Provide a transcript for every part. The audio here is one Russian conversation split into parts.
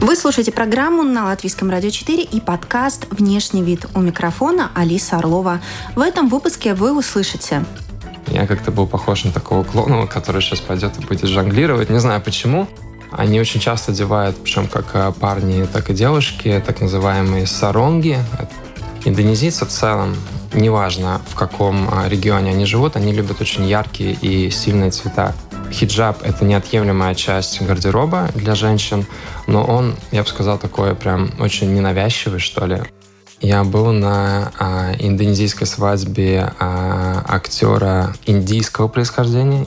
Вы слушаете программу на Латвийском радио 4 и подкаст «Внешний вид» у микрофона Алиса Орлова. В этом выпуске вы услышите я как-то был похож на такого клоуна, который сейчас пойдет и будет жонглировать. Не знаю почему. Они очень часто одевают, причем как э, парни, так и девушки, так называемые саронги. Индонезийцы в целом, неважно в каком э, регионе они живут, они любят очень яркие и сильные цвета. Хиджаб — это неотъемлемая часть гардероба для женщин, но он, я бы сказал, такой прям очень ненавязчивый, что ли. Я был на а, индонезийской свадьбе а, актера индийского происхождения.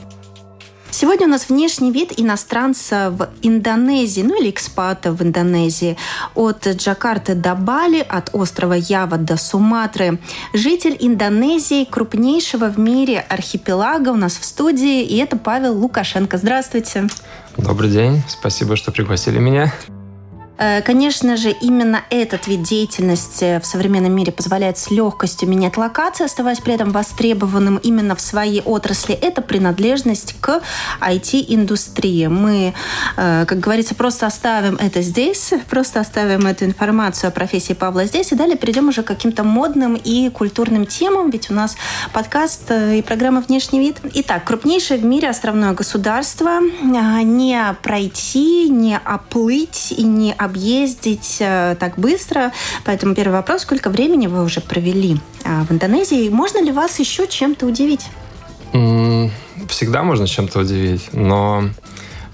Сегодня у нас внешний вид иностранца в Индонезии, ну или экспата в Индонезии. От Джакарты до Бали, от острова Ява до Суматры. Житель Индонезии, крупнейшего в мире архипелага у нас в студии, и это Павел Лукашенко. Здравствуйте. Добрый день, спасибо, что пригласили меня. Э, конечно же, именно этот вид деятельности в современном мире позволяет с легкостью менять локации, оставаясь при этом востребованным именно в своей отрасли. Это принадлежность к IT-индустрии. Мы, э, как говорится, просто оставим это здесь, просто оставим эту информацию о профессии Павла здесь, и далее перейдем уже к каким-то модным и культурным темам, ведь у нас подкаст э, и программа «Внешний вид». Итак, крупнейшее в мире островное государство. Не пройти, не оплыть и не объездить э, так быстро. Поэтому первый вопрос, сколько времени вы уже провели э, в Индонезии? Можно ли вас еще чем-то удивить? Всегда можно чем-то удивить, но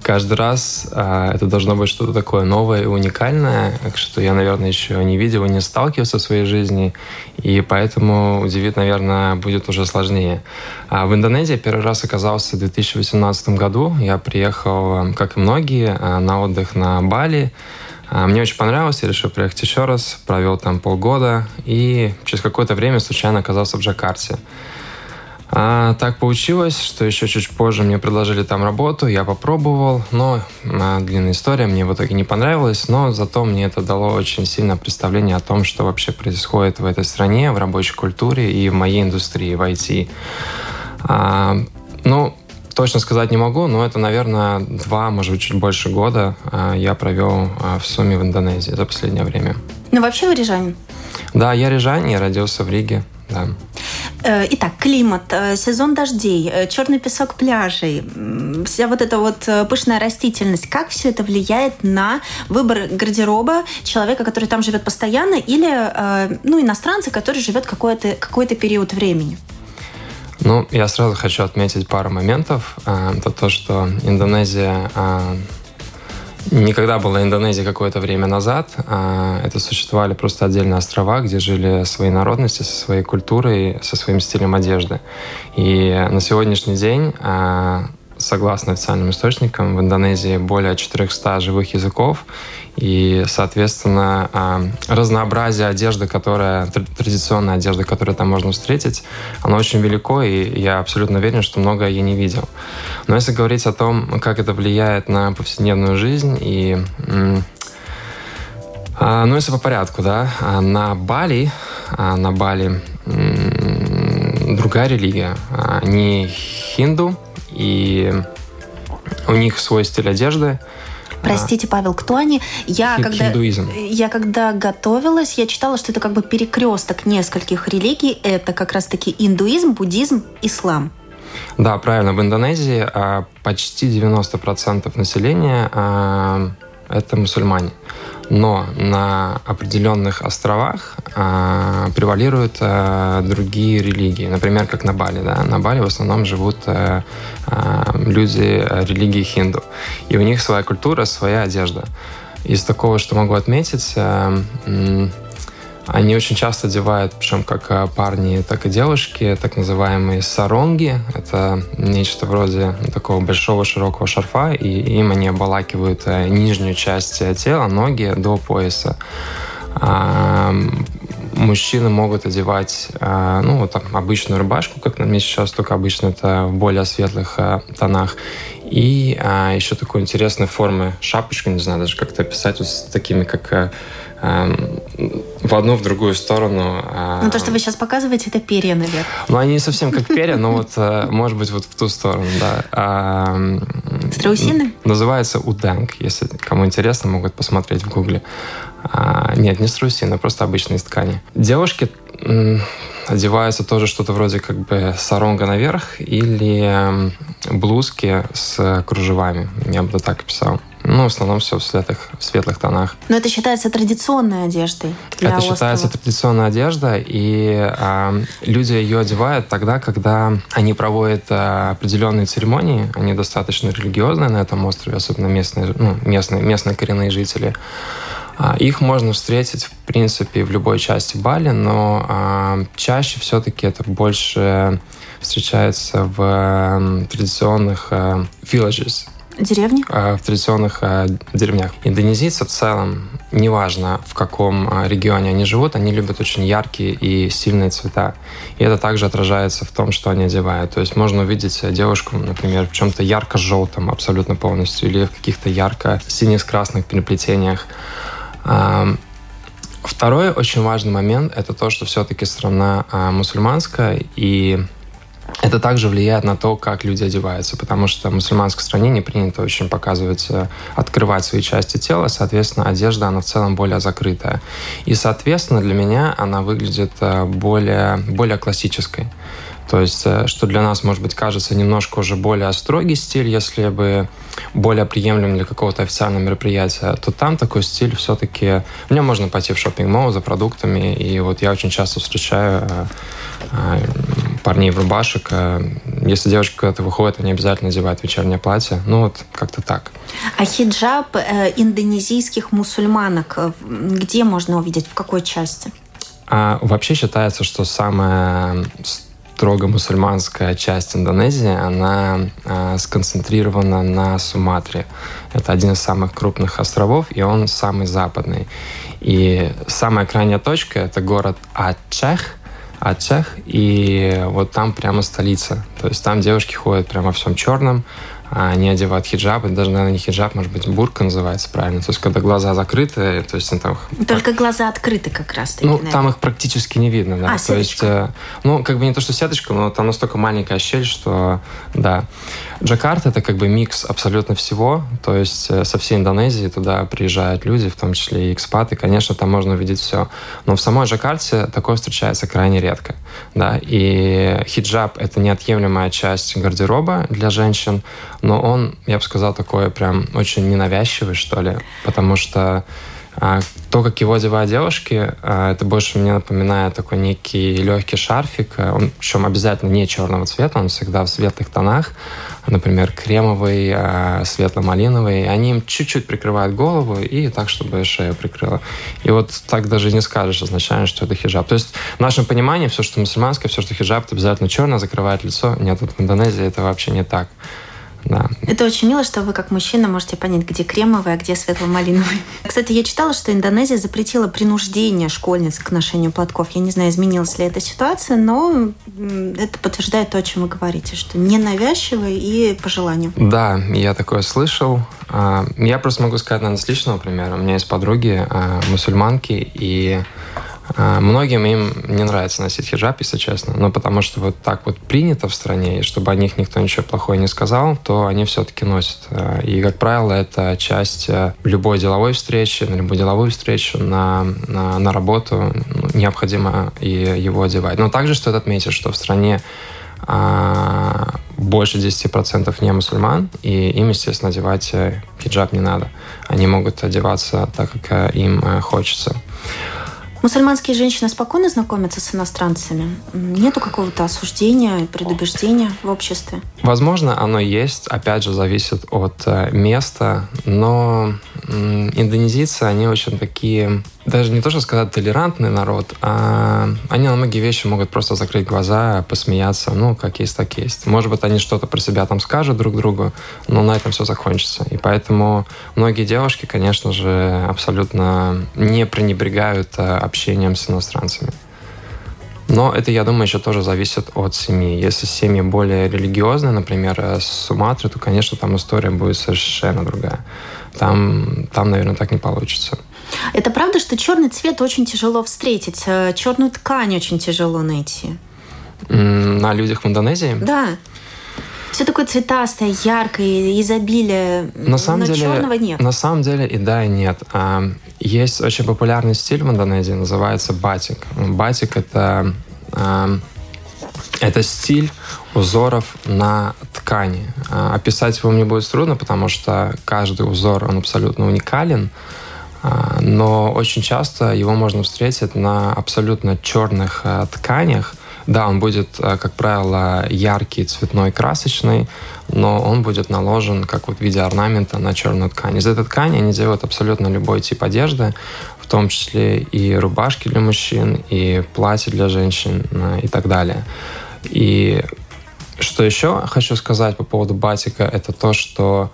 каждый раз а, это должно быть что-то такое новое и уникальное, что я, наверное, еще не видел и не сталкивался в своей жизни, и поэтому удивить, наверное, будет уже сложнее. А в Индонезии первый раз оказался в 2018 году. Я приехал, как и многие, а, на отдых на Бали. А, мне очень понравилось, я решил приехать еще раз, провел там полгода и через какое-то время случайно оказался в Джакарте. А, так получилось, что еще чуть позже мне предложили там работу, я попробовал, но а, длинная история, мне в итоге не понравилась, но зато мне это дало очень сильное представление о том, что вообще происходит в этой стране, в рабочей культуре и в моей индустрии, в IT. А, ну, Точно сказать не могу, но это, наверное, два, может быть, чуть больше года а, я провел а, в сумме в Индонезии за последнее время. Ну, вообще вы рижанин? Да, я рижанин, я родился в Риге, да. Э, итак, климат, э, сезон дождей, э, черный песок пляжей, вся вот эта вот пышная растительность, как все это влияет на выбор гардероба человека, который там живет постоянно, или ну, иностранца, который живет какой-то какой период времени? Ну, я сразу хочу отметить пару моментов. А, это то, что Индонезия а, никогда была Индонезия какое-то время назад. А, это существовали просто отдельные острова, где жили свои народности со своей культурой, со своим стилем одежды. И на сегодняшний день согласно официальным источникам, в Индонезии более 400 живых языков, и, соответственно, а, разнообразие одежды, которая, традиционная одежда, которую там можно встретить, оно очень велико, и я абсолютно уверен, что многое я не видел. Но если говорить о том, как это влияет на повседневную жизнь и а, ну, если по порядку, да, а, на Бали, на Бали другая религия. Они хинду, и у них свой стиль одежды. Простите, Павел, кто они? Я Хи- когда, хиндуизм. я когда готовилась, я читала, что это как бы перекресток нескольких религий. Это как раз-таки индуизм, буддизм, ислам. Да, правильно. В Индонезии а, почти 90% населения а, это мусульмане но на определенных островах э, превалируют э, другие религии. Например, как на Бали. Да? На Бали в основном живут э, э, люди религии хинду. И у них своя культура, своя одежда. Из такого, что могу отметить, э, они очень часто одевают, причем как э, парни, так и девушки, так называемые саронги. Это нечто вроде такого большого широкого шарфа, и им они обалакивают э, нижнюю часть тела, ноги до пояса. А, мужчины могут одевать э, ну, там, обычную рубашку, как на мне сейчас, только обычно это в более светлых тонах. И еще такой интересной формы шапочку, не знаю даже как это описать, вот с такими, как в одну, в другую сторону. Ну, то, что вы сейчас показываете, это перья, наверное. Ну, они не совсем как перья, но вот, э, может быть, вот в ту сторону, да. Страусины? Называется уденг. Если кому интересно, могут посмотреть в гугле. А, нет, не страусины, просто обычные ткани. Девушки одеваются тоже что-то вроде как бы саронга наверх или блузки с кружевами. Я бы так писал. Ну, в основном все в светлых, в светлых тонах. Но это считается традиционной одеждой для Это острова. считается традиционной одеждой, и э, люди ее одевают тогда, когда они проводят э, определенные церемонии, они достаточно религиозные на этом острове, особенно местные, ну, местные, местные коренные жители. А, их можно встретить, в принципе, в любой части Бали, но а, чаще все-таки это больше встречается в традиционных э, villages, Деревни? В традиционных деревнях. Индонезийцы в целом, неважно в каком регионе они живут, они любят очень яркие и сильные цвета. И это также отражается в том, что они одевают. То есть можно увидеть девушку, например, в чем-то ярко-желтом абсолютно полностью или в каких-то ярко-синих с красных переплетениях. Второй очень важный момент – это то, что все-таки страна а, мусульманская, и это также влияет на то, как люди одеваются, потому что в мусульманской стране не принято очень показывать, э, открывать свои части тела, соответственно, одежда, она в целом более закрытая. И, соответственно, для меня она выглядит э, более, более классической. То есть, э, что для нас, может быть, кажется немножко уже более строгий стиль, если бы более приемлем для какого-то официального мероприятия, то там такой стиль все-таки... В нем можно пойти в шопинг-мол за продуктами, и вот я очень часто встречаю парней в рубашек. Если девушка куда-то выходит, они обязательно одевают вечернее платье. Ну вот как-то так. А хиджаб индонезийских мусульманок где можно увидеть? В какой части? А, вообще считается, что самая строго мусульманская часть Индонезии, она э, сконцентрирована на Суматре. Это один из самых крупных островов, и он самый западный. И самая крайняя точка — это город Ачех, Ачех, и вот там прямо столица. То есть там девушки ходят прямо во всем черном, а они одевают хиджаб, это даже, наверное, не хиджаб, может быть, бурка называется правильно. То есть, когда глаза закрыты, то есть там... Только глаза открыты как раз. Ну, наверное. там их практически не видно, да. А, то есть, э, ну, как бы не то, что сеточка, но там настолько маленькая щель, что, да. Джакарта — это как бы микс абсолютно всего, то есть э, со всей Индонезии туда приезжают люди, в том числе и экспаты, конечно, там можно увидеть все. Но в самой Джакарте такое встречается крайне редко, да, и хиджаб — это неотъемлемая часть гардероба для женщин, но он, я бы сказал, такой прям очень ненавязчивый, что ли, потому что а, то, как его одевают девушки, а, это больше мне напоминает такой некий легкий шарфик. Он, причем обязательно не черного цвета, он всегда в светлых тонах. Например, кремовый, а, светло-малиновый. Они им чуть-чуть прикрывают голову и так, чтобы шею прикрыла. И вот так даже не скажешь изначально, что это хиджаб. То есть в нашем понимании все, что мусульманское, все, что хиджаб, это обязательно черное, закрывает лицо. Нет, вот в Индонезии это вообще не так. Да. Это очень мило, что вы как мужчина можете понять, где кремовый, а где светло-малиновый. Кстати, я читала, что Индонезия запретила принуждение школьниц к ношению платков. Я не знаю, изменилась ли эта ситуация, но это подтверждает то, о чем вы говорите, что ненавязчиво и по желанию. Да, я такое слышал. А, я просто могу сказать, наверное, с личного примера. У меня есть подруги а, мусульманки, и многим им не нравится носить хиджаб, если честно, но потому что вот так вот принято в стране, и чтобы о них никто ничего плохого не сказал, то они все-таки носят. А, и, как правило, это часть э, любой деловой встречи, на любую деловую встречу, на, на, на работу ну, необходимо и его одевать. Но также стоит отметить, что в стране а, больше 10% не мусульман, и им, естественно, одевать э, хиджаб не надо. Они могут одеваться так, как э, им хочется. Мусульманские женщины спокойно знакомятся с иностранцами? Нету какого-то осуждения, предубеждения в обществе? Возможно, оно есть. Опять же, зависит от э, места. Но индонезийцы, они очень такие даже не то, что сказать толерантный народ, а они на многие вещи могут просто закрыть глаза, посмеяться, ну, как есть, так есть. Может быть, они что-то про себя там скажут друг другу, но на этом все закончится. И поэтому многие девушки, конечно же, абсолютно не пренебрегают э, общением с иностранцами. Но это, я думаю, еще тоже зависит от семьи. Если семьи более религиозные, например, э, с Суматры, то, конечно, там история будет совершенно другая. Там, там наверное, так не получится. Это правда, что черный цвет очень тяжело встретить, э, черную ткань очень тяжело найти? На людях в Индонезии? Да. Все такое цветастое, яркое, изобилие. На самом но деле, черного нет. На самом деле и да, и нет. А, есть очень популярный стиль в Индонезии, называется батик. Батик это а, это стиль узоров на ткани. А, описать его мне будет трудно, потому что каждый узор, он абсолютно уникален, но очень часто его можно встретить на абсолютно черных тканях, да, он будет, э, как правило, яркий, цветной, красочный, но он будет наложен как вот в виде орнамента на черную ткань. Из этой ткани они делают абсолютно любой тип одежды, в том числе и рубашки для мужчин, и платья для женщин э, и так далее. И что еще хочу сказать по поводу батика, это то, что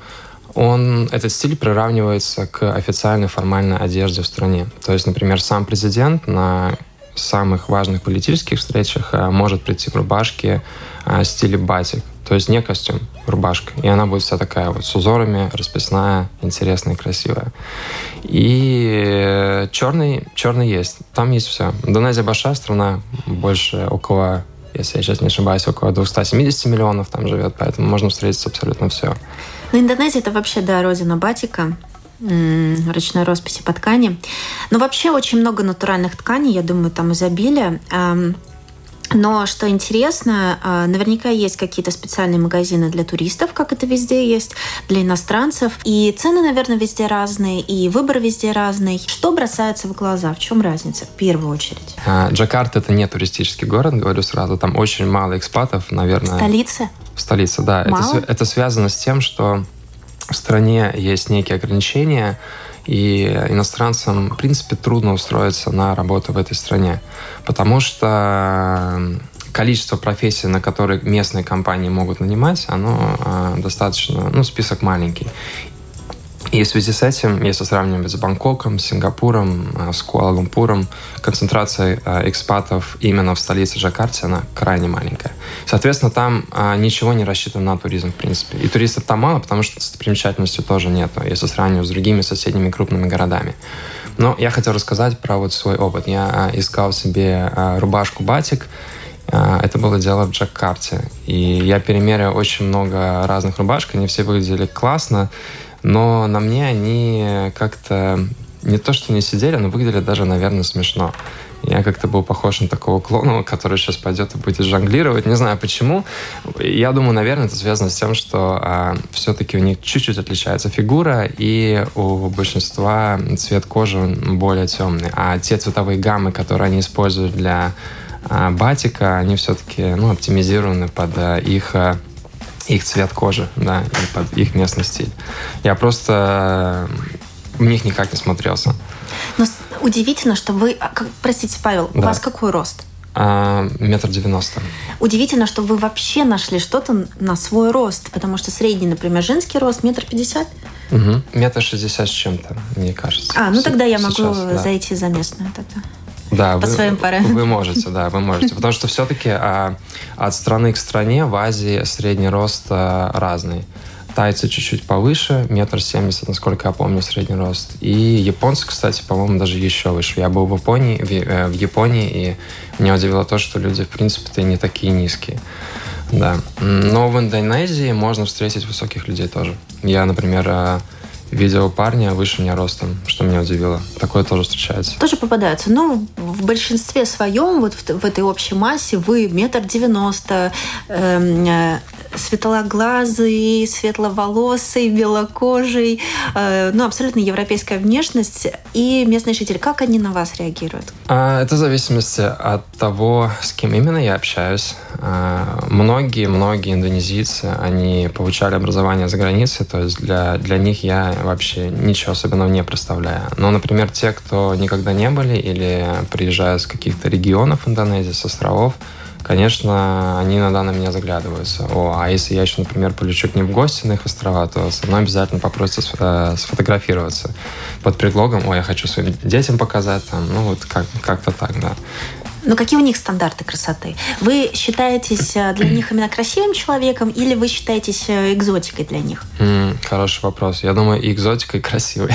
он, этот стиль приравнивается к официальной формальной одежде в стране. То есть, например, сам президент на самых важных политических встречах э, может прийти в рубашке э, стиле батик. То есть не костюм, рубашка. И она будет вся такая вот с узорами, расписная, интересная, красивая. И черный, черный есть. Там есть все. Индонезия большая страна, больше около, если я сейчас не ошибаюсь, около 270 миллионов там живет, поэтому можно встретить абсолютно все. Ну, Индонезия это вообще, да, родина батика ручной росписи по ткани. Но вообще очень много натуральных тканей, я думаю, там изобилие. Но что интересно, а, наверняка есть какие-то специальные магазины для туристов, как это везде есть, для иностранцев. И цены, наверное, везде разные, и выбор везде разный. Что бросается в глаза? В чем разница в первую очередь? А, Джакарта это не туристический город, говорю сразу. Там очень мало экспатов, наверное. Столица? Столица, да. Мало? Это, это связано с тем, что в стране есть некие ограничения, и иностранцам, в принципе, трудно устроиться на работу в этой стране, потому что количество профессий, на которые местные компании могут нанимать, оно э, достаточно, ну, список маленький. И в связи с этим, если сравнивать с Бангкоком, Сингапуром, э, с Куала-Лумпуром, концентрация э, экспатов именно в столице Джакарте, она крайне маленькая. Соответственно, там э, ничего не рассчитано на туризм, в принципе. И туристов там мало, потому что достопримечательностей тоже нету, если сравнивать с другими соседними крупными городами. Но я хотел рассказать про вот свой опыт. Я искал себе рубашку «Батик», это было дело в Джакарте. И я перемерил очень много разных рубашек, они все выглядели классно, но на мне они как-то не то, что не сидели, но выглядели даже, наверное, смешно. Я как-то был похож на такого клона, который сейчас пойдет и будет жонглировать. Не знаю почему. Я думаю, наверное, это связано с тем, что а, все-таки у них чуть-чуть отличается фигура, и у большинства цвет кожи более темный. А те цветовые гаммы, которые они используют для а, батика, они все-таки ну, оптимизированы под а, их а, их цвет кожи, да, и под их местный стиль. Я просто в них никак не смотрелся. Но удивительно, что вы... А, простите, Павел, да. у вас какой рост? А, метр девяносто. Удивительно, что вы вообще нашли что-то на свой рост, потому что средний, например, женский рост метр пятьдесят. Угу. Метр шестьдесят с чем-то, мне кажется. А, ну тогда я могу да. зайти за местную тогда. Да, по вы, своим параметрам. Вы можете, да, вы можете. Потому что все-таки а, от страны к стране в Азии средний рост а, разный. Тайцы чуть-чуть повыше, метр семьдесят, насколько я помню, средний рост. И японцы, кстати, по-моему, даже еще выше. Я был в Японии, в, э, в Японии, и меня удивило то, что люди, в принципе-то, не такие низкие. Да. Но в Индонезии можно встретить высоких людей тоже. Я, например, а, видел парня выше меня ростом, что меня удивило. Такое тоже встречается. Тоже попадается. Но в большинстве своем, вот в, в этой общей массе, вы метр девяносто, эм, э, светлоглазый, светловолосый, белокожий, э, ну, абсолютно европейская внешность. И местные жители, как они на вас реагируют? А, это в зависимости от того, с кем именно я общаюсь. Многие-многие а, индонезийцы, они получали образование за границей, то есть для, для них я вообще ничего особенного не представляю. Но, например, те, кто никогда не были или приезжают с каких-то регионов Индонезии, с островов, конечно, они иногда на меня заглядываются. О, а если я еще, например, полечу к ним в гости на их острова, то со мной обязательно попросят сфотографироваться под предлогом, ой, я хочу своим детям показать, там, ну вот как- как-то так, да. Но какие у них стандарты красоты? Вы считаетесь э, для них именно красивым человеком или вы считаетесь э, экзотикой для них? Mm, хороший вопрос. Я думаю, и экзотикой, и красивой.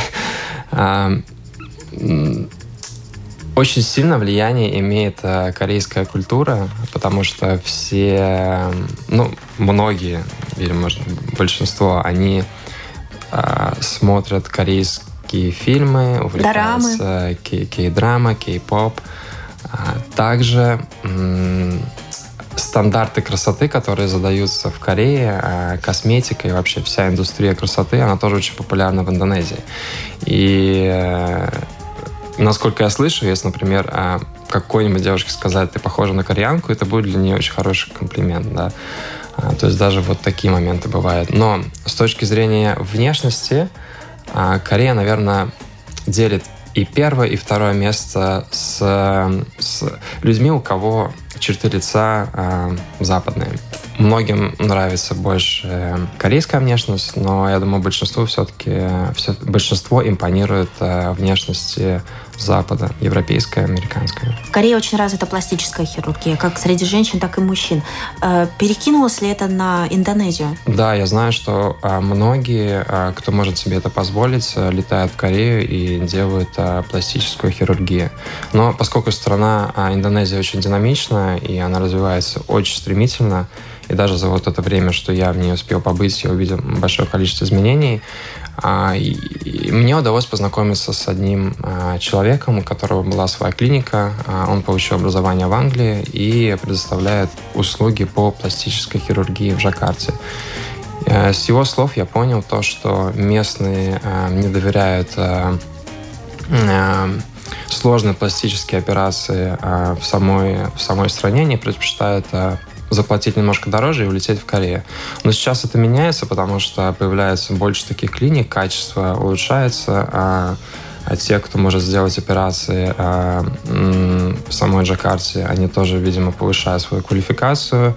Очень сильно влияние имеет э, корейская культура, потому что все, ну, многие, или, может, большинство, они э, смотрят корейские фильмы, увлекаются кей-драма, кей-поп. А также стандарты красоты, которые задаются в Корее, а, косметика и вообще вся индустрия красоты, она тоже очень популярна в Индонезии. И э, насколько я слышу, если, например, а, какой-нибудь девушке сказать, ты похожа на кореянку, это будет для нее очень хороший комплимент, да. А, то есть даже вот такие моменты бывают. Но с точки зрения внешности, Корея, наверное, делит и первое, и второе место с, с людьми, у кого черты лица западные. Многим нравится больше корейская внешность, но я думаю, большинству все-таки все, большинство импонирует э, внешности Запада, европейская, американская. В Корее очень развита пластическая хирургия, как среди женщин, так и мужчин. Э, перекинулось ли это на Индонезию? Да, я знаю, что э, многие, кто может себе это позволить, летают в Корею и делают пластическую хирургию. Но поскольку страна Индонезия очень динамичная, и она развивается очень стремительно, и даже за вот это время, что я в ней успел побыть, я увидел большое количество изменений. А, и мне удалось познакомиться с одним а, человеком, у которого была своя клиника. А, он получил образование в Англии и предоставляет услуги по пластической хирургии в Жакарте. Э, с его слов я понял то, что местные не доверяют сложные пластические операции в самой, в самой стране, они предпочитают заплатить немножко дороже и улететь в Корею. Но сейчас это меняется, потому что появляется больше таких клиник, качество улучшается, а, а те, кто может сделать операции а, в самой Джакарте, они тоже, видимо, повышают свою квалификацию,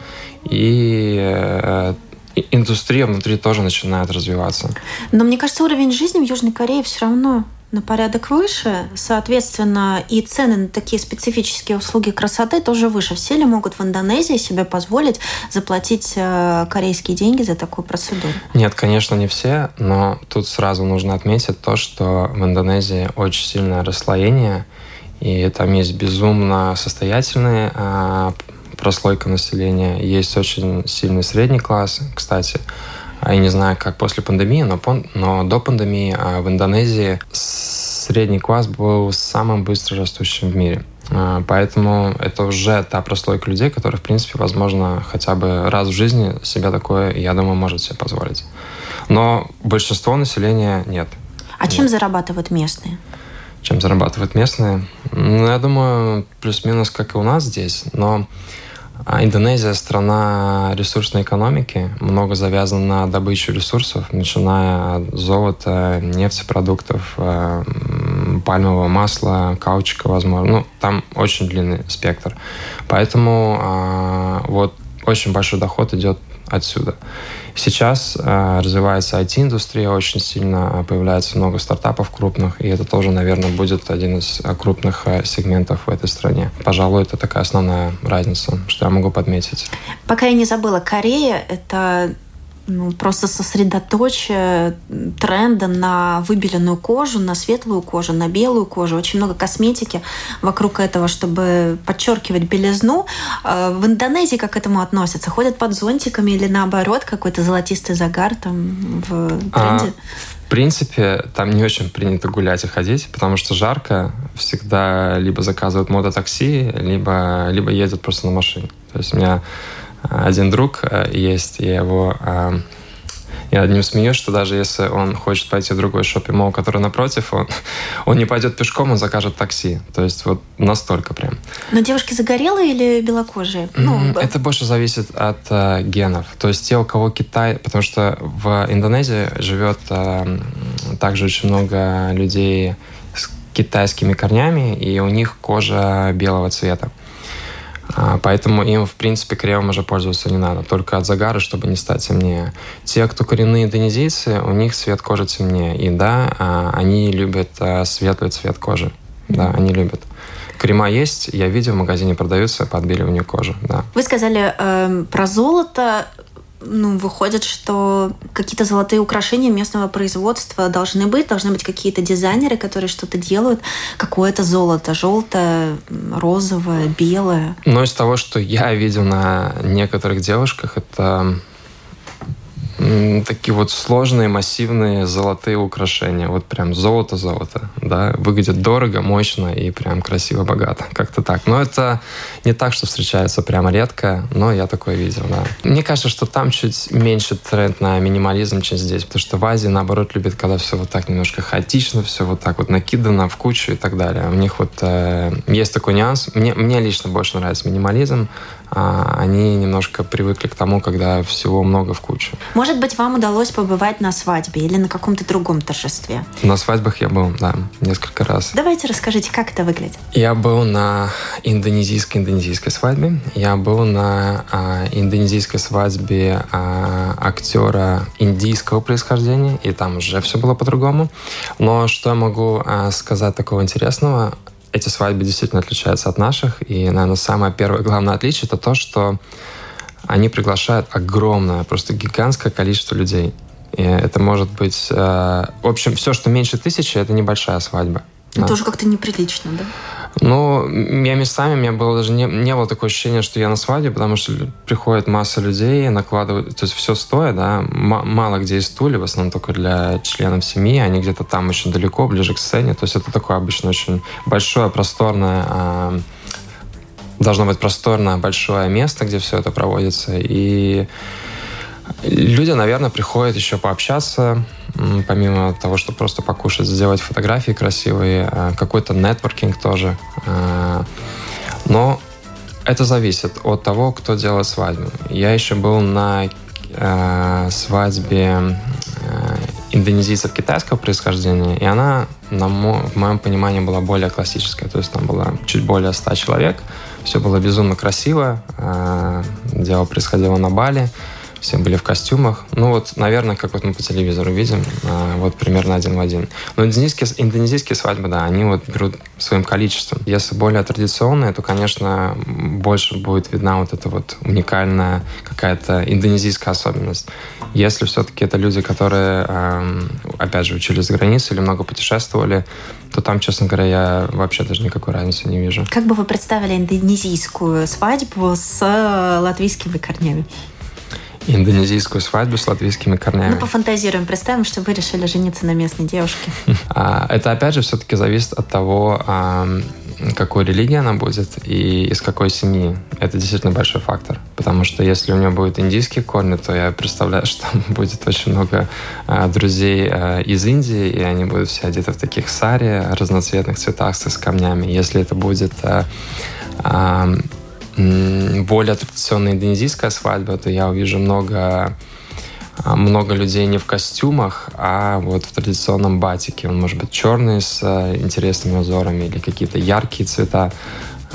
и э, индустрия внутри тоже начинает развиваться. Но мне кажется, уровень жизни в Южной Корее все равно на порядок выше, соответственно, и цены на такие специфические услуги красоты тоже выше. Все ли могут в Индонезии себе позволить заплатить э, корейские деньги за такую процедуру? Нет, конечно, не все, но тут сразу нужно отметить то, что в Индонезии очень сильное расслоение, и там есть безумно состоятельные а, прослойка населения, есть очень сильный средний класс, кстати, я не знаю, как после пандемии, но, но до пандемии а, в Индонезии средний класс был самым быстро растущим в мире. А, поэтому это уже та прослойка людей, которые, в принципе, возможно, хотя бы раз в жизни себя такое, я думаю, может себе позволить. Но большинство населения нет. А чем зарабатывают местные? Чем зарабатывают местные? Ну, я думаю, плюс-минус, как и у нас здесь. Но а Индонезия – страна ресурсной экономики, много завязано на добычу ресурсов, начиная от золота, нефтепродуктов, э, пальмового масла, каучика, возможно. Ну, там очень длинный спектр. Поэтому а, вот очень большой доход идет отсюда. Сейчас э, развивается IT-индустрия очень сильно, э, появляется много стартапов крупных, и это тоже, наверное, будет один из э, крупных э, сегментов в этой стране. Пожалуй, это такая основная разница, что я могу подметить. Пока я не забыла, Корея — это просто сосредоточие тренда на выбеленную кожу, на светлую кожу, на белую кожу. Очень много косметики вокруг этого, чтобы подчеркивать белизну. А в Индонезии как к этому относятся? Ходят под зонтиками или наоборот какой-то золотистый загар там в тренде? А, в принципе, там не очень принято гулять и ходить, потому что жарко. Всегда либо заказывают мототакси, либо, либо едут просто на машине. То есть у меня один друг э, есть, я его э, я над ним смеюсь, что даже если он хочет пойти в другой шоппинг-молл, который напротив, он, он не пойдет пешком, он закажет такси. То есть вот настолько прям. Но девушки загорелые или белокожие? Ну, это больше зависит от э, генов. То есть те, у кого Китай... Потому что в Индонезии живет э, также очень много людей с китайскими корнями, и у них кожа белого цвета. А, поэтому им, в принципе, кремом уже пользоваться не надо, только от загара, чтобы не стать темнее. Те, кто коренные индонезийцы, у них цвет кожи темнее. И да, а, они любят а, светлый цвет кожи. Да, они любят. Крема есть, я видел, в магазине продаются по отбеливанию кожи. Да. Вы сказали э, про золото ну, выходит, что какие-то золотые украшения местного производства должны быть, должны быть какие-то дизайнеры, которые что-то делают, какое-то золото, желтое, розовое, белое. Но из того, что я видел на некоторых девушках, это такие вот сложные, массивные золотые украшения. Вот прям золото-золото, да. Выглядит дорого, мощно и прям красиво, богато. Как-то так. Но это не так, что встречается прямо редко, но я такое видел, да. Мне кажется, что там чуть меньше тренд на минимализм, чем здесь, потому что в Азии, наоборот, любят, когда все вот так немножко хаотично, все вот так вот накидано в кучу и так далее. У них вот э, есть такой нюанс. Мне, мне лично больше нравится минимализм, они немножко привыкли к тому, когда всего много в кучу. Может быть, вам удалось побывать на свадьбе или на каком-то другом торжестве? На свадьбах я был, да, несколько раз. Давайте расскажите, как это выглядит. Я был на индонезийской индонезийской свадьбе. Я был на а, индонезийской свадьбе а, актера индийского происхождения, и там уже все было по-другому. Но что я могу а, сказать такого интересного? Эти свадьбы действительно отличаются от наших. И, наверное, самое первое главное отличие это то, что они приглашают огромное, просто гигантское количество людей. И это может быть... Э, в общем, все, что меньше тысячи, это небольшая свадьба. Это да. уже как-то неприлично, да? Ну, я местами, у меня было даже не, не было такого ощущения, что я на свадьбе, потому что приходит масса людей, накладывают, то есть все стоя, да, мало где есть стулья, в основном только для членов семьи, они где-то там очень далеко, ближе к сцене, то есть это такое обычно очень большое, просторное, э, должно быть просторное, большое место, где все это проводится, и люди, наверное, приходят еще пообщаться, помимо того, что просто покушать, сделать фотографии красивые, э, какой-то нетворкинг тоже. Э, но это зависит от того, кто делает свадьбу. Я еще был на э, свадьбе индонезийцев китайского происхождения, и она, на мо, в моем понимании, была более классическая. То есть там было чуть более 100 человек. Все было безумно красиво. Дело происходило на Бали все были в костюмах. Ну вот, наверное, как вот мы по телевизору видим, а, вот примерно один в один. Но индонезийские, индонезийские свадьбы, да, они вот берут своим количеством. Если более традиционные, то, конечно, больше будет видна вот эта вот уникальная какая-то индонезийская особенность. Если все-таки это люди, которые, опять же, учились за границей или много путешествовали, то там, честно говоря, я вообще даже никакой разницы не вижу. Как бы вы представили индонезийскую свадьбу с латвийскими корнями? Индонезийскую свадьбу с латвийскими корнями. Ну, пофантазируем, представим, что вы решили жениться на местной девушке. А, это, опять же, все-таки зависит от того, какой религии она будет и из какой семьи. Это действительно большой фактор. Потому что если у нее будет индийские корни, то я представляю, что там будет очень много а, друзей а, из Индии, и они будут все одеты в таких сари, разноцветных цветах с камнями. Если это будет более традиционная индонезийская свадьба, то я увижу много а, много людей не в костюмах, а вот в традиционном батике. Он может быть черный с а, интересными узорами или какие-то яркие цвета.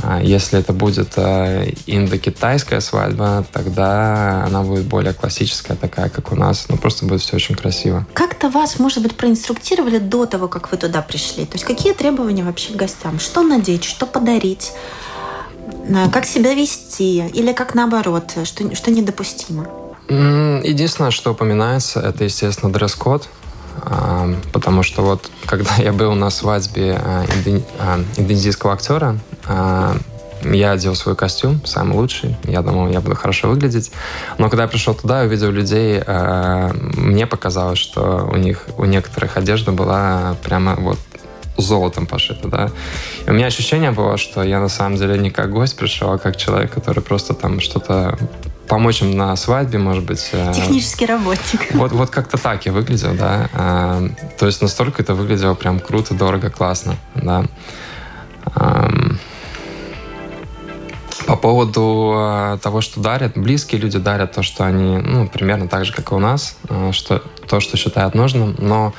А, если это будет индокитайская свадьба, тогда она будет более классическая, такая, как у нас. Ну, просто будет все очень красиво. Как-то вас, может быть, проинструктировали до того, как вы туда пришли? То есть какие требования вообще к гостям? Что надеть, что подарить? Э, как себя вести или как наоборот, что, что недопустимо? Единственное, что упоминается, это, естественно, дресс-код, а, потому что вот когда я был на свадьбе а, а, индонезийского актера, я одел свой костюм, самый лучший. Я думал, я буду хорошо выглядеть. Но когда я пришел туда, увидел людей, мне показалось, что у них, у некоторых одежда была прямо вот золотом пошито, да. И у меня ощущение было, что я на самом деле не как гость пришел, а как человек, который просто там что-то помочь им на свадьбе, может быть. Э, Технический работник. Вот, вот как-то так я выглядел, да. Э, то есть настолько это выглядело прям круто, дорого, классно, да. По поводу э, того, что дарят, близкие люди дарят то, что они, ну, примерно так же, как и у нас, что, то, что считают нужным, но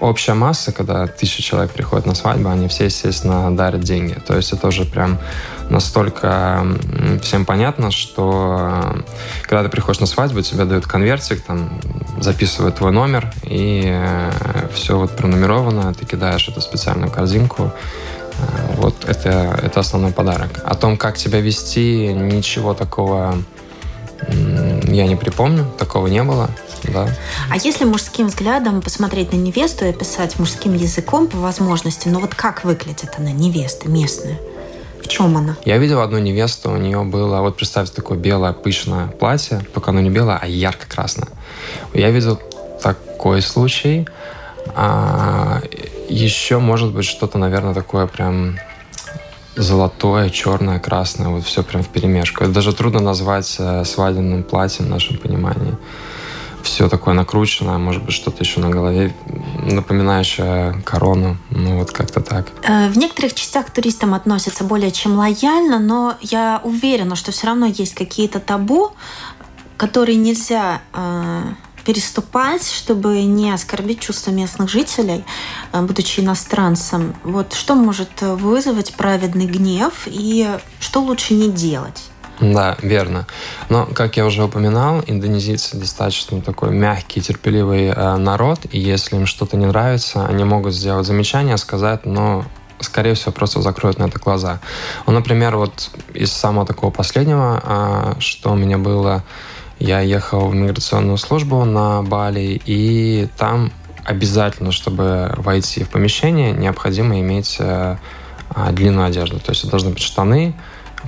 общая масса, когда тысяча человек приходит на свадьбу, они все, естественно, дарят деньги. То есть это уже прям настолько всем понятно, что э, когда ты приходишь на свадьбу, тебе дают конвертик, там записывают твой номер, и э, все вот пронумеровано, ты кидаешь эту специальную корзинку. Э, вот это, это основной подарок. О том, как себя вести, ничего такого я не припомню, такого не было. Да. А если мужским взглядом посмотреть на невесту и описать мужским языком по возможности, ну вот как выглядит она, невеста местная? В чем она? Я видел одну невесту, у нее было, вот представьте, такое белое пышное платье, только оно не белое, а ярко-красное. Я видел такой случай. А, еще может быть что-то, наверное, такое прям золотое, черное, красное, вот все прям в перемешку. Это даже трудно назвать э, свадебным платьем в нашем понимании. Все такое накрученное, может быть, что-то еще на голове, напоминающее корону. Ну, вот как-то так. Э, в некоторых частях к туристам относятся более чем лояльно, но я уверена, что все равно есть какие-то табу, которые нельзя э, переступать, чтобы не оскорбить чувства местных жителей, э, будучи иностранцем. Вот что может вызвать праведный гнев и что лучше не делать? Да, верно. Но, как я уже упоминал, индонезийцы достаточно такой мягкий, терпеливый э, народ, и если им что-то не нравится, они могут сделать замечание, сказать, но скорее всего, просто закроют на это глаза. Ну, например, вот из самого такого последнего, э, что у меня было, я ехал в миграционную службу на Бали, и там обязательно, чтобы войти в помещение, необходимо иметь э, а, длинную одежду. То есть это должны быть штаны,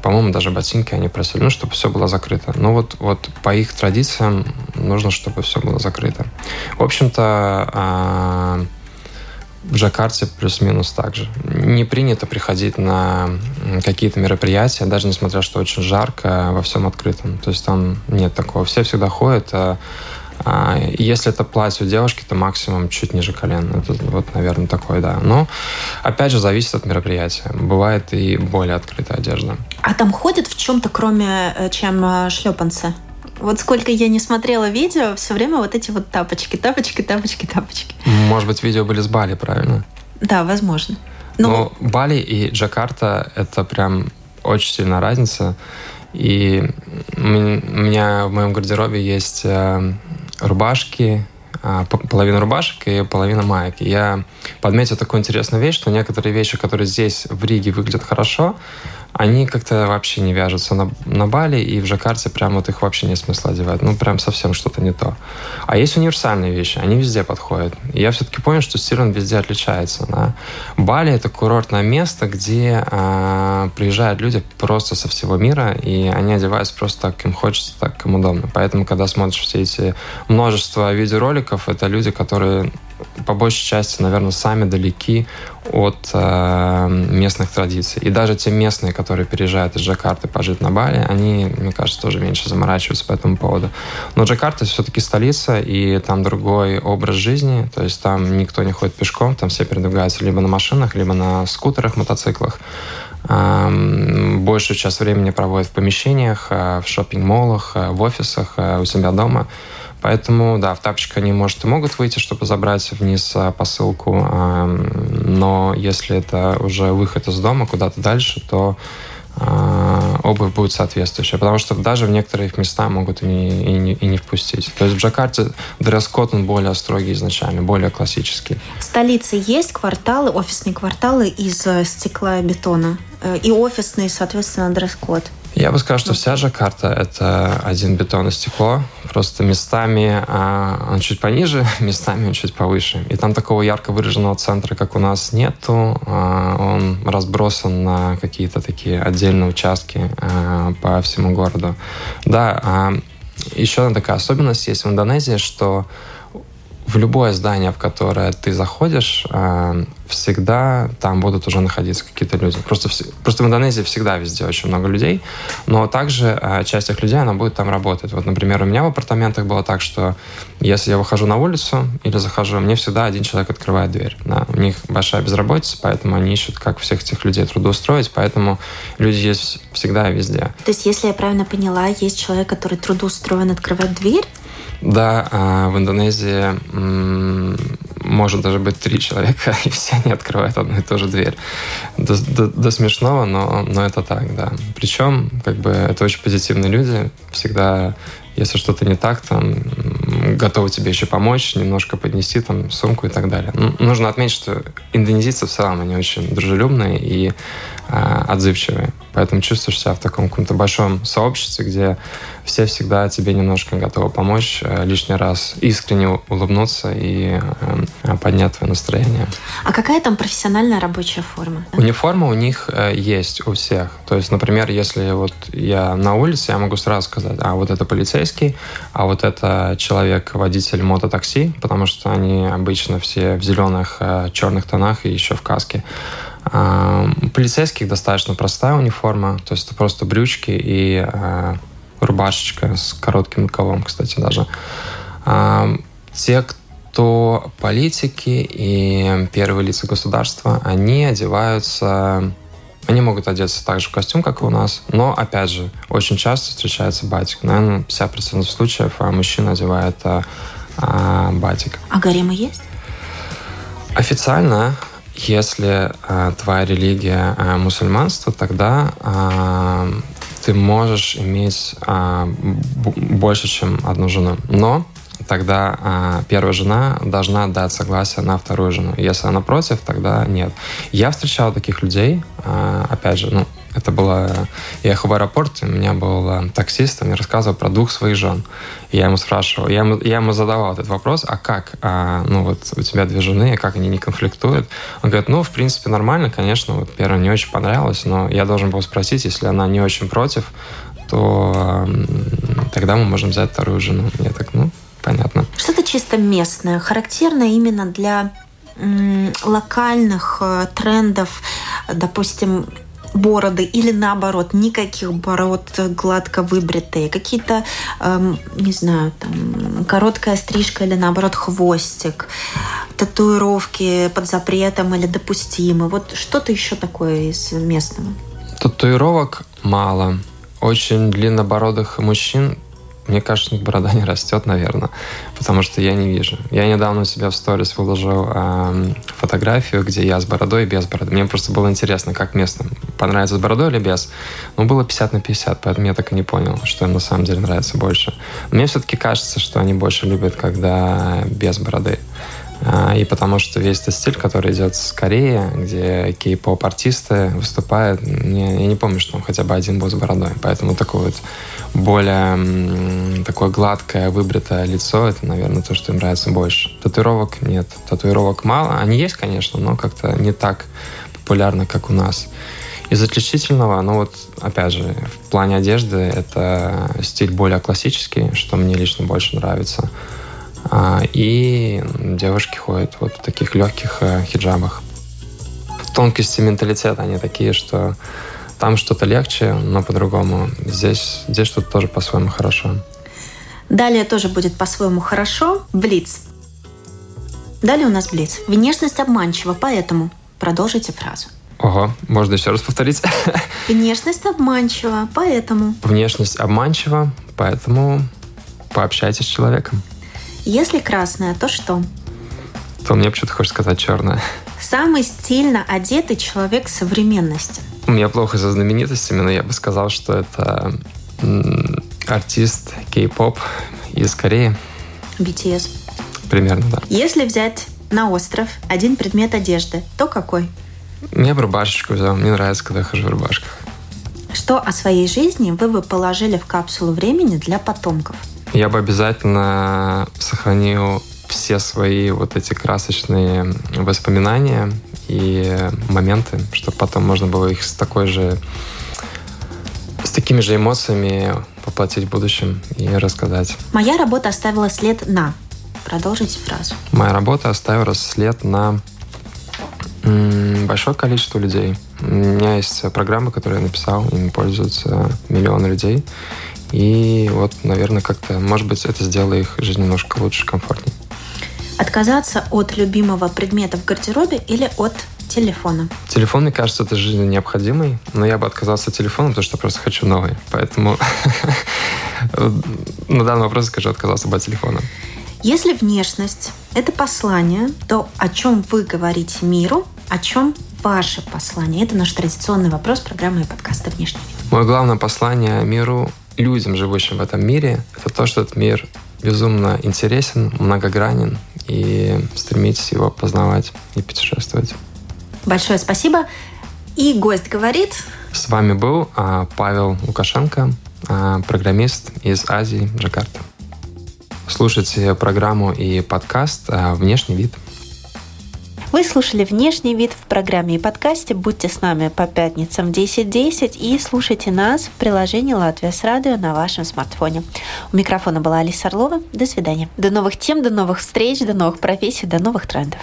по-моему, даже ботинки они просили, ну, чтобы все было закрыто. Ну, вот, вот по их традициям нужно, чтобы все было закрыто. В общем-то, э, в Джакарте плюс-минус так же. Не принято приходить на какие-то мероприятия, даже несмотря, что очень жарко, во всем открытом. То есть там нет такого. Все всегда ходят. А, если это платье у девушки, то максимум чуть ниже колен. Это вот, наверное, такое, да. Но, опять же, зависит от мероприятия. Бывает и более открытая одежда. А там ходят в чем-то, кроме э, чем э, шлепанцы? Вот сколько я не смотрела видео, все время вот эти вот тапочки, тапочки, тапочки, тапочки. Может быть, видео были с Бали, правильно? Да, возможно. Но, Но Бали и Джакарта — это прям очень сильная разница. И у меня в моем гардеробе есть э, рубашки, а, половина рубашек и половина маек. Я подметил такую интересную вещь, что некоторые вещи, которые здесь в Риге выглядят хорошо, они как-то вообще не вяжутся на, на Бали, и в Джакарте прям вот их вообще нет смысла одевать. Ну, прям совсем что-то не то. А есть универсальные вещи, они везде подходят. И я все-таки понял, что стиль он везде отличается. Да? Бали — это курортное место, где э, приезжают люди просто со всего мира, и они одеваются просто так, как им хочется, так, как им удобно. Поэтому, когда смотришь все эти множество видеороликов, это люди, которые по большей части, наверное, сами далеки от э, местных традиций. И даже те местные, которые переезжают из Джакарты пожить на Бали, они, мне кажется, тоже меньше заморачиваются по этому поводу. Но Джакарта все-таки столица, и там другой образ жизни, то есть там никто не ходит пешком, там все передвигаются либо на машинах, либо на скутерах, мотоциклах. Большую часть времени проводят в помещениях, э, в шопинг-молах, э, в офисах, э, у себя дома. Поэтому, да, в тапочках они, может, и могут выйти, чтобы забрать вниз а, посылку, но если это уже выход из дома куда-то дальше, то а, обувь будет соответствующая, потому что даже в некоторых местах могут и не, и не, и не впустить. То есть в Джакарте дресс-код он более строгий изначально, более классический. В столице есть кварталы, офисные кварталы из э, стекла и бетона? Э, и офисные, соответственно, дресс-код? Я бы сказал, что вся Джакарта — это один бетон и стекло. Просто местами а, он чуть пониже, местами он чуть повыше. И там такого ярко выраженного центра, как у нас, нету. А, он разбросан на какие-то такие отдельные участки а, по всему городу. Да, а, еще одна такая особенность есть в Индонезии, что в любое здание, в которое ты заходишь, э, всегда там будут уже находиться какие-то люди. Просто, просто в Индонезии всегда везде очень много людей, но также э, часть этих людей, она будет там работать. Вот, например, у меня в апартаментах было так, что если я выхожу на улицу или захожу, мне всегда один человек открывает дверь. Да. У них большая безработица, поэтому они ищут, как всех этих людей трудоустроить, поэтому люди есть всегда и везде. То есть, если я правильно поняла, есть человек, который трудоустроен, открывает дверь, да, а в Индонезии может даже быть три человека, и все они открывают одну и ту же дверь. До, до, до смешного, но, но это так, да. Причем, как бы, это очень позитивные люди, всегда если что-то не так, там, готовы тебе еще помочь, немножко поднести там сумку и так далее. Ну, нужно отметить, что индонезийцы в целом, они очень дружелюбные, и э, отзывчивые. Поэтому чувствуешь себя в таком каком-то большом сообществе, где все всегда тебе немножко готовы помочь э, лишний раз, искренне улыбнуться и э, поднять твое настроение. А какая там профессиональная рабочая форма? Униформа у них э, есть у всех. То есть, например, если вот я на улице, я могу сразу сказать, а вот это полицейский, а вот это человек, водитель мототакси, потому что они обычно все в зеленых, черных тонах и еще в каске. У полицейских достаточно простая униформа, то есть это просто брючки и э, рубашечка с коротким рукавом, кстати, даже. Те, кто политики и первые лица государства, они одеваются они могут одеться так же в костюм, как и у нас, но, опять же, очень часто встречается батик. Наверное, 50% случаев а мужчина одевает а, а, батик. А гаремы есть? Официально если э, твоя религия э, мусульманство, тогда э, ты можешь иметь э, больше, чем одну жену. Но тогда э, первая жена должна дать согласие на вторую жену. Если она против, тогда нет. Я встречал таких людей, э, опять же, ну, это было... Я ехал в аэропорт, у меня был э, таксист, он мне рассказывал про двух своих жен. Я ему спрашивал, я ему, я ему задавал этот вопрос, а как, а, ну вот у тебя две жены, как они не конфликтуют? Он говорит, ну, в принципе, нормально, конечно, вот первая не очень понравилась, но я должен был спросить, если она не очень против, то э, тогда мы можем взять вторую жену. Я так, понятно. Что-то чисто местное, характерное именно для локальных э, трендов, допустим, бороды или наоборот никаких бород гладко выбритые, какие-то, эм, не знаю, там короткая стрижка или наоборот хвостик, татуировки под запретом или допустимы. Вот что-то еще такое из местного. Татуировок мало. Очень длиннобородых мужчин мне кажется, борода не растет, наверное, потому что я не вижу. Я недавно у себя в сторис выложил э, фотографию, где я с бородой и без бороды. Мне просто было интересно, как местным понравится с бородой или без. Но было 50 на 50, поэтому я так и не понял, что им на самом деле нравится больше. Мне все-таки кажется, что они больше любят, когда без бороды. А, и потому что весь этот стиль, который идет с Кореи, где кей-поп артисты выступают, не, я не помню, что там хотя бы один был с бородой. Поэтому такое вот более такое гладкое, выбритое лицо, это, наверное, то, что им нравится больше. Татуировок нет. Татуировок мало. Они есть, конечно, но как-то не так популярны, как у нас. Из отличительного, ну вот, опять же, в плане одежды это стиль более классический, что мне лично больше нравится. А, и девушки ходят вот в таких легких э, хиджабах. Тонкости менталитета, они такие, что там что-то легче, но по-другому. Здесь, здесь что-то тоже по-своему хорошо. Далее тоже будет по-своему хорошо. Блиц. Далее у нас Блиц. Внешность обманчива, поэтому продолжите фразу. Ого, можно еще раз повторить? Внешность обманчива, поэтому... Внешность обманчива, поэтому пообщайтесь с человеком. Если красная, то что? То мне почему-то хочешь сказать черное. Самый стильно одетый человек современности. У меня плохо за знаменитостями, но я бы сказал, что это артист кей-поп из Кореи. BTS. Примерно, да. Если взять на остров один предмет одежды, то какой? Я бы рубашечку взял. Мне нравится, когда я хожу в рубашках. Что о своей жизни вы бы положили в капсулу времени для потомков? Я бы обязательно сохранил все свои вот эти красочные воспоминания и моменты, чтобы потом можно было их с такой же с такими же эмоциями поплатить в будущем и рассказать. Моя работа оставила след на. Продолжите фразу. Моя работа оставила след на большое количество людей. У меня есть программы, которые я написал, ими пользуются миллионы людей. И вот, наверное, как-то, может быть, это сделало их жизнь немножко лучше, комфортнее. Отказаться от любимого предмета в гардеробе или от телефона? Телефон, мне кажется, это жизненно необходимый, но я бы отказался от телефона, потому что просто хочу новый. Поэтому на данный вопрос скажу, отказался бы от телефона. Если внешность – это послание, то о чем вы говорите миру, о чем ваше послание? Это наш традиционный вопрос программы и подкаста «Внешний вид». Мое главное послание миру людям, живущим в этом мире, это то, что этот мир безумно интересен, многогранен, и стремитесь его познавать и путешествовать. Большое спасибо. И гость говорит... С вами был а, Павел Лукашенко, а, программист из Азии, Джакарта. Слушайте программу и подкаст а, «Внешний вид». Вы слушали «Внешний вид» в программе и подкасте. Будьте с нами по пятницам в 10.10 и слушайте нас в приложении «Латвия с радио» на вашем смартфоне. У микрофона была Алиса Орлова. До свидания. До новых тем, до новых встреч, до новых профессий, до новых трендов.